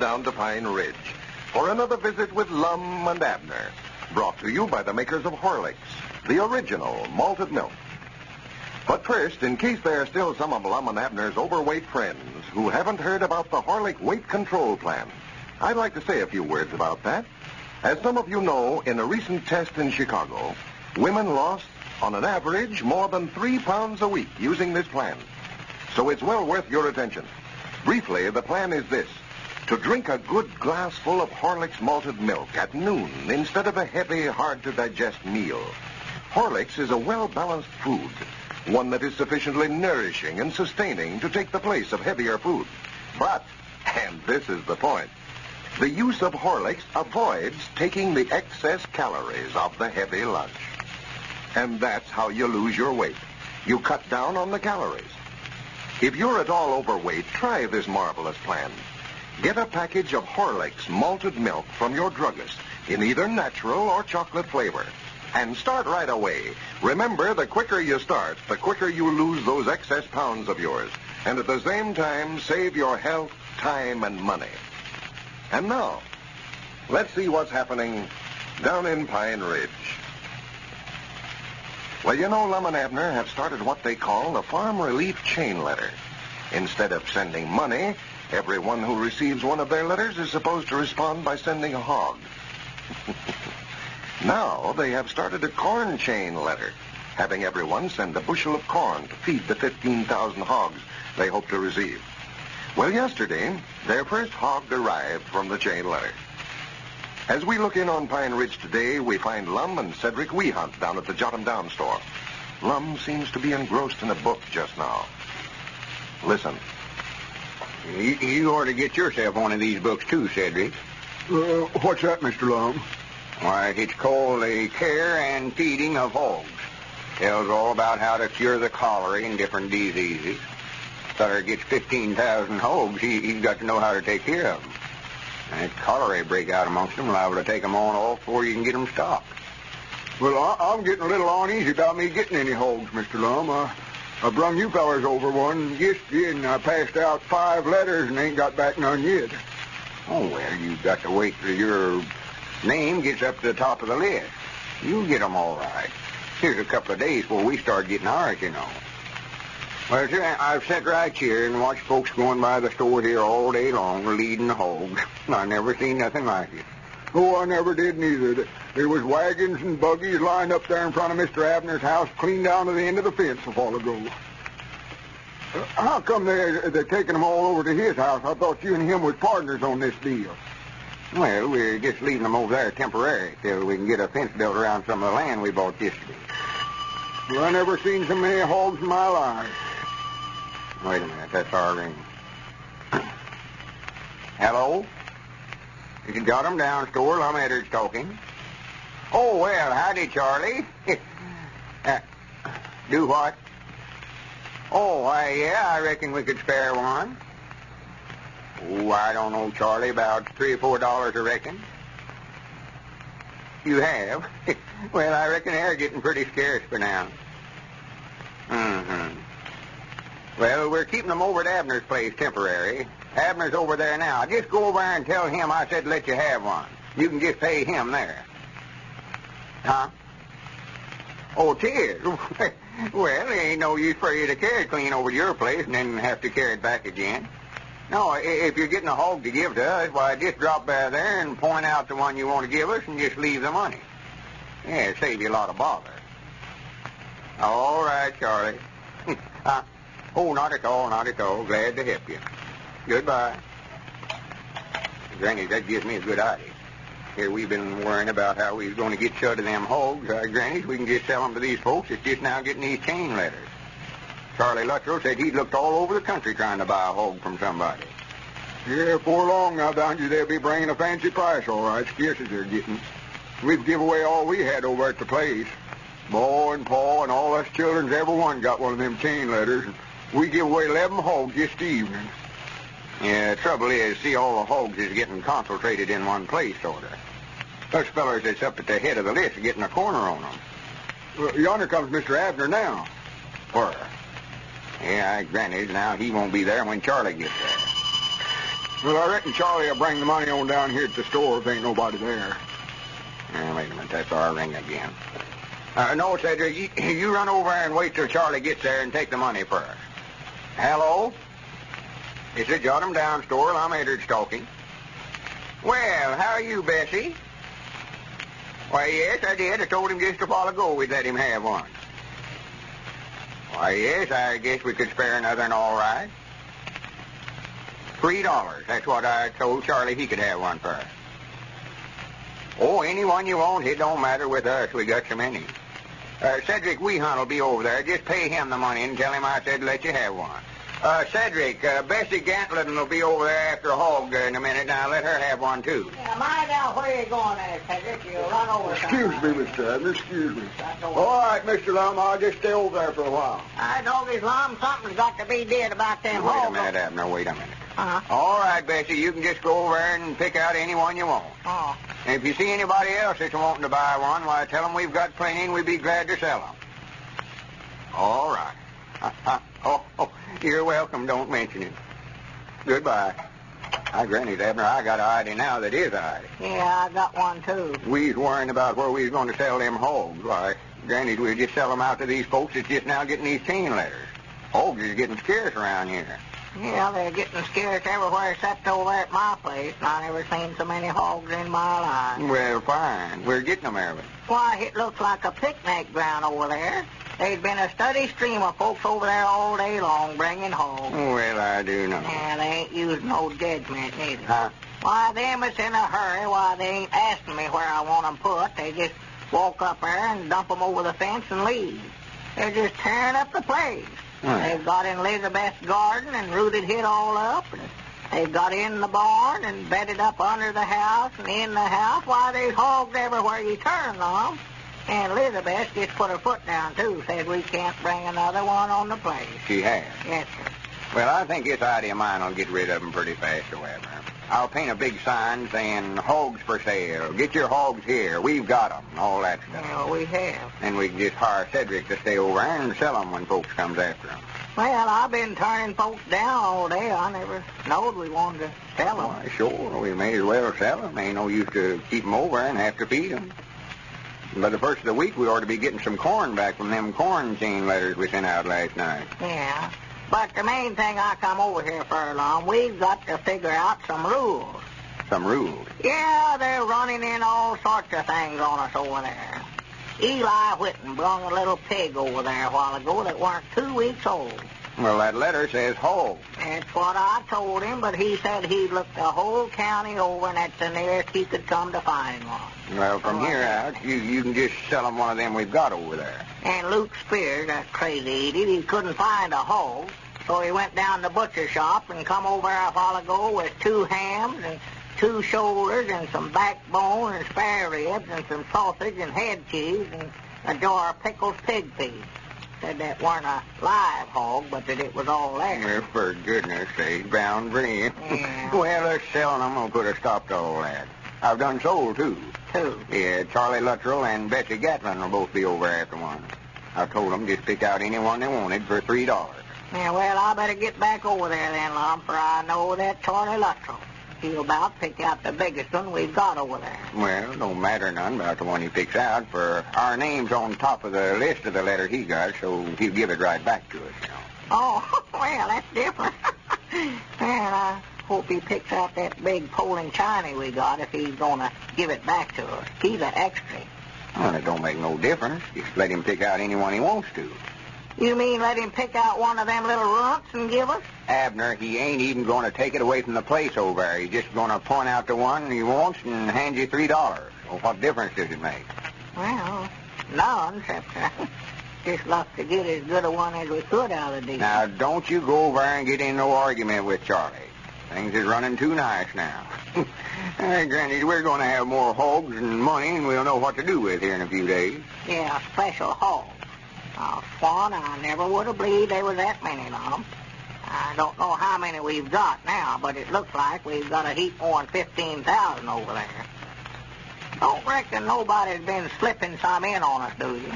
Down to Pine Ridge for another visit with Lum and Abner, brought to you by the makers of Horlicks, the original malted milk. But first, in case there are still some of Lum and Abner's overweight friends who haven't heard about the Horlick Weight Control Plan, I'd like to say a few words about that. As some of you know, in a recent test in Chicago, women lost, on an average, more than three pounds a week using this plan. So it's well worth your attention. Briefly, the plan is this. To drink a good glass full of Horlicks malted milk at noon instead of a heavy, hard-to-digest meal. Horlicks is a well-balanced food, one that is sufficiently nourishing and sustaining to take the place of heavier food. But, and this is the point, the use of Horlicks avoids taking the excess calories of the heavy lunch. And that's how you lose your weight. You cut down on the calories. If you're at all overweight, try this marvelous plan. Get a package of Horlicks malted milk from your druggist in either natural or chocolate flavor. And start right away. Remember, the quicker you start, the quicker you lose those excess pounds of yours. And at the same time, save your health, time, and money. And now, let's see what's happening down in Pine Ridge. Well, you know, Lum and Abner have started what they call the Farm Relief Chain Letter. Instead of sending money, everyone who receives one of their letters is supposed to respond by sending a hog. now they have started a corn chain letter, having everyone send a bushel of corn to feed the 15,000 hogs they hope to receive. Well, yesterday, their first hog arrived from the chain letter. As we look in on Pine Ridge today, we find Lum and Cedric Weehunt down at the Jot 'em Down store. Lum seems to be engrossed in a book just now. Listen. You, you ought to get yourself one of these books too, Cedric. Uh, what's that, Mr. Lum? Why, it's called The Care and Feeding of Hogs. Tells all about how to cure the cholera and different diseases. Feller gets 15,000 hogs, he, he's got to know how to take care of them. And if cholera break out amongst them, liable to take them on all before you can get them stopped. Well, I, I'm getting a little uneasy about me getting any hogs, Mr. Lum. I brung you fellers over one yesterday, and I passed out five letters and ain't got back none yet. Oh, well, you've got to wait till your name gets up to the top of the list. You'll get 'em all right. Here's a couple of days before we start getting ours, you know. Well, sir, I've sat right here and watched folks going by the store here all day long leading the hogs. I never seen nothing like it. Oh, I never did neither. There was wagons and buggies lined up there in front of Mr. Abner's house, clean down to the end of the fence a while ago. Uh, how come they're, they're taking them all over to his house? I thought you and him was partners on this deal. Well, we're just leaving them over there temporary till we can get a fence built around some of the land we bought yesterday. Well, I never seen so many hogs in my life. Wait a minute, that's our ring. Hello? You can jot 'em down, store. Lum Eddard's talking. Oh, well, howdy, Charlie. uh, do what? Oh, why, yeah, I reckon we could spare one. Oh, I don't know, Charlie, about three or four dollars, I reckon. You have? well, I reckon they're getting pretty scarce for now. Mm-hmm. Well, we're keeping them over at Abner's place temporary. Abner's over there now. Just go over there and tell him I said let you have one. You can just pay him there. Huh? Oh, tears. well, there ain't no use for you to carry it clean over to your place and then have to carry it back again. No, if you're getting a hog to give to us, why, just drop by there and point out the one you want to give us and just leave the money. Yeah, save you a lot of bother. All right, Charlie. uh, oh, not at all, not at all. Glad to help you. Goodbye. Granny, that gives me a good idea. Here we've been worrying about how we was going to get shut of them hogs. Uh, Granny, we can just sell them to these folks that's just now getting these chain letters. Charlie Luttrell said he'd looked all over the country trying to buy a hog from somebody. Yeah, before long, I found you they'll be bringing a fancy price, all right, scarce as they're getting. We've give away all we had over at the place. Boy and Pa and all us children's every one got one of them chain letters. We give away 11 hogs just evening. Yeah, trouble is, see, all the hogs is getting concentrated in one place, sort of. Those fellers that's up at the head of the list are getting a corner on them. Well, yonder comes Mr. Abner now. Where? Yeah, I granted now he won't be there when Charlie gets there. Well, I reckon Charlie will bring the money on down here at the store if ain't nobody there. Now, wait a minute, that's our ring again. Uh, no, Cedric, you, you run over and wait till Charlie gets there and take the money first. Hello? It's the Jot 'em Down store. I'm Edward talking. Well, how are you, Bessie? Why, yes, I did. I told him just a while ago we'd let him have one. Why, yes, I guess we could spare another and all right. Three dollars. That's what I told Charlie he could have one for. Oh, any one you want. It don't matter with us. We got so many. Uh, Cedric Weehunt will be over there. Just pay him the money and tell him I said let you have one. Uh, Cedric, uh, Bessie Gantlin will be over there after a hog uh, in a minute. Now let her have one too. Yeah, mind now where you're going there, Cedric. You'll run over Excuse somebody. me, Mr. Abner, excuse me. That's all. All right, Mr. Lum, I'll just stay over there for a while. I doggy's lum, something's got to be did about them Wait a hogs. minute, Abner. Wait a minute. Uh-huh. All right, Bessie, you can just go over there and pick out any one you want. Oh. And if you see anybody else that's wanting to buy one, why, tell them we've got plenty and we'd be glad to sell them. All right. oh, oh, you're welcome. Don't mention it. Goodbye. I granted Abner, I got an idea now that is idea. Yeah, I got one too. We's worrying about where we was going to sell them hogs. Why, granted, we'll just sell them out to these folks that's just now getting these chain letters. Hogs is getting scarce around here. Yeah, they're getting scarce everywhere except over at my place. and I never seen so many hogs in my life. Well, fine. We're getting them, Erwin. Why, it looks like a picnic ground over there. There's been a steady stream of folks over there all day long bringing hogs. Well, I do know. Yeah, they ain't using no judgment neither. Huh? Why, them that's in a hurry, why, they ain't asking me where I want 'em put. They just walk up there and dump 'em over the fence and leave. They're just tearing up the place. They've got in Elizabeth's garden and rooted it all up, and they've got in the barn and bedded up under the house and in the house. Why, there's hogs everywhere you turn them. And Elizabeth just put her foot down, too, said we can't bring another one on the place. She has. Yes, sir. Well, I think this idea of mine will get rid of them pretty fast, however. I'll paint a big sign saying, hogs for sale. Get your hogs here. We've got 'em," and all that stuff. Well, we have. And we can just hire Cedric to stay over there and sell 'em when folks comes after 'em. Well, I've been turning folks down all day. I never knowed we wanted to sell them. Why, sure, we may as well sell 'em. Ain't no use to keep 'em over and have to feed 'em. By the first of the week, we ought to be getting some corn back from them corn chain letters we sent out last night. Yeah. But the main thing I come over here for, Lon, we've got to figure out some rules. Some rules. Yeah, they're running in all sorts of things on us over there. Eli Whitten brung a little pig over there a while ago that weren't two weeks old. Well, that letter says hogs. That's what I told him, but he said he'd looked the whole county over, and that's the nearest he could come to finding one. Well, from Oh, here out, you, you can just sell 'em one of them we've got over there. And Luke Spears, that crazy idiot, he couldn't find a hog, so he went down to the butcher shop and come over a while ago with two hams and two shoulders and some backbone and spare ribs and some sausage and head cheese and a jar of pickled pig feet. Said that weren't a live hog, but that it was all there. Well, for goodness sake, bound for. Yeah. well, let's sell 'em. I'm going to put a stop to all that. I've done sold, too. Two. Yeah, Charlie Luttrell and Betsy Gatlin will both be over after one. I told 'em just pick out any one they wanted for three dollars. Yeah, well, I better get back over there then, Lum, for I know that Charlie Luttrell. He'll about pick out the biggest one we've got over there. Well, don't matter none about the one he picks out, for our name's on top of the list of the letter he got, so he'll give it right back to us, you know. Oh, well, that's different. well, I hope he picks out that big Poland China we got if he's going to give it back to us. He's an extra. Well, it don't make no difference. Just let him pick out anyone he wants to. You mean let him pick out one of them little runts and give us? Abner, he ain't even going to take it away from the place over there. He's just going to point out the one he wants and hand you three dollars. Well, what difference does it make? Well, none, except just luck to get as good a one as we could out of these. Now, don't you go over there and get in no argument with Charlie. Things is running too nice now. hey, Granny, we're going to have more hogs and money, and we'll know what to do with here in a few days. Yeah, special hog. Oh, Swan, I never would have believed there was that many of them. I don't know how many we've got now, but it looks like we've got a heap more than 15,000 over there. Don't reckon nobody's been slipping some in on us, do you?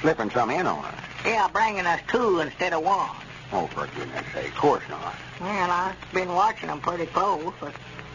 Slipping some in on us. Yeah, bringing us two instead of one. Oh, for goodness sake, of course not. Well, I've been watching them pretty close, but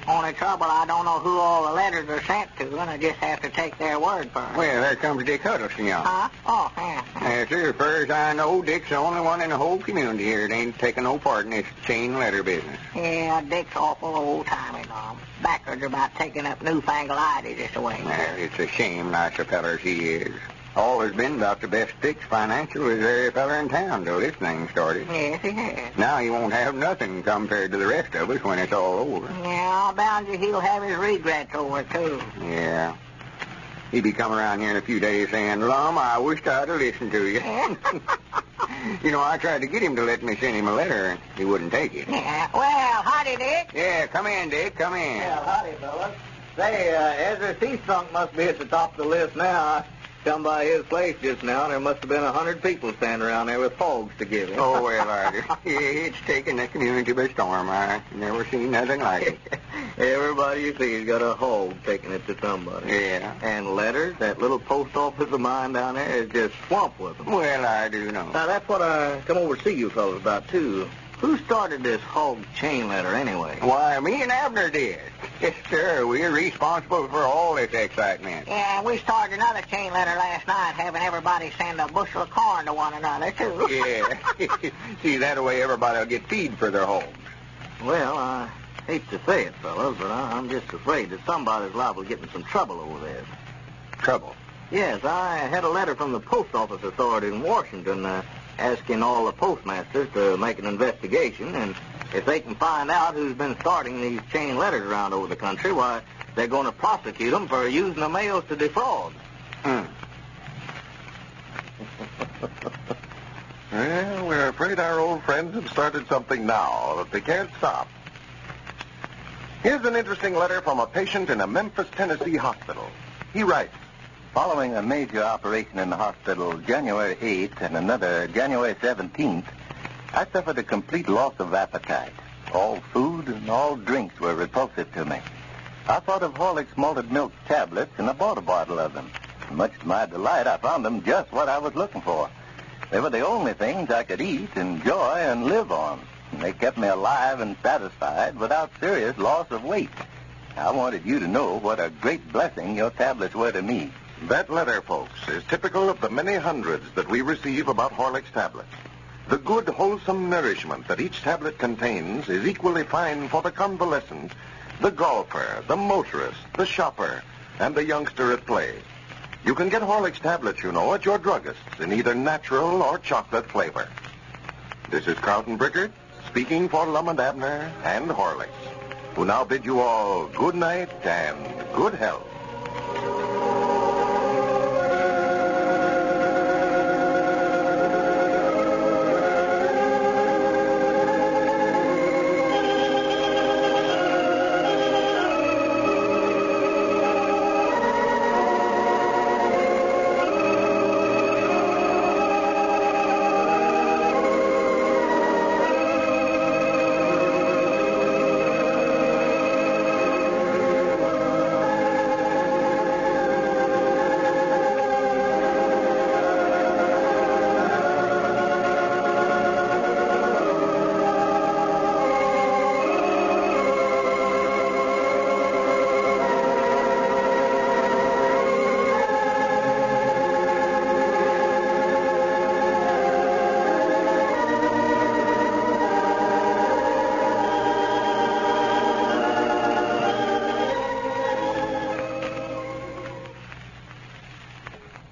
only trouble I don't know who all the letters are sent to, and I just have to take their word for it. Well, there comes Dick Huddleston, young. Huh? Oh, yeah. Sir. As far as I know, Dick's the only one in the whole community here that ain't taking no part in this chain letter business. Yeah, Dick's awful old-timey, Mom. Backwards about taking up newfangled ideas this way. Well, it's a shame, nice a feller as he is. All has been about the best fix financial as every feller in town till this thing started. Yes, he has. Now he won't have nothing compared to the rest of us when it's all over. Yeah, I'll bound you he'll have his regrets over it, too. Yeah. He'll be coming around here in a few days saying, Lum, I wished I'd have listened to you. you know, I tried to get him to let me send him a letter, and he wouldn't take it. Yeah. Well, howdy, Dick. Yeah, come in, Dick, come in. Yeah, howdy, fellas. Say, uh, Ezra Seastrunk must be at the top of the list now. Come by his place just now, and there must have been a hundred people standing around there with hogs to give him. Oh, well, Artie, it's taken the community by storm. I never seen nothing like it. Everybody you see has got a hog taking it to somebody. Yeah. And letters, that little post office of mine down there is just swamped with them. Well, I do know. Now, that's what I come over to see you fellows about, too. Who started this hog chain letter, anyway? Why, me and Abner did. Yes, sir. We're responsible for all this excitement. Yeah, we started another chain letter last night, having everybody send a bushel of corn to one another, too. Yeah. See, that way everybody will get feed for their homes. Well, I hate to say it, fellas, but I, I'm just afraid that somebody's liable to get in some trouble over this. Trouble. Yes, I had a letter from the post office authority in Washington uh, asking all the postmasters to make an investigation, and if they can find out who's been starting these chain letters around over the country, why, they're going to prosecute them for using the mails to defraud. Hmm. Well, we're afraid our old friends have started something now that they can't stop. Here's an interesting letter from a patient in a Memphis, Tennessee hospital. He writes, Following a major operation in the hospital January 8th and another January 17th, I suffered a complete loss of appetite. All food and all drinks were repulsive to me. I thought of Horlick's malted milk tablets and I bought a bottle of them. Much to my delight, I found them just what I was looking for. They were the only things I could eat, enjoy, and live on. They kept me alive and satisfied without serious loss of weight. I wanted you to know what a great blessing your tablets were to me. That letter, folks, is typical of the many hundreds that we receive about Horlick's tablets. The good, wholesome nourishment that each tablet contains is equally fine for the convalescent, the golfer, the motorist, the shopper, and the youngster at play. You can get Horlick's tablets, you know, at your druggist's in either natural or chocolate flavor. This is Carlton Brickert speaking for Lum and Abner and Horlicks, who now bid you all good night and good health.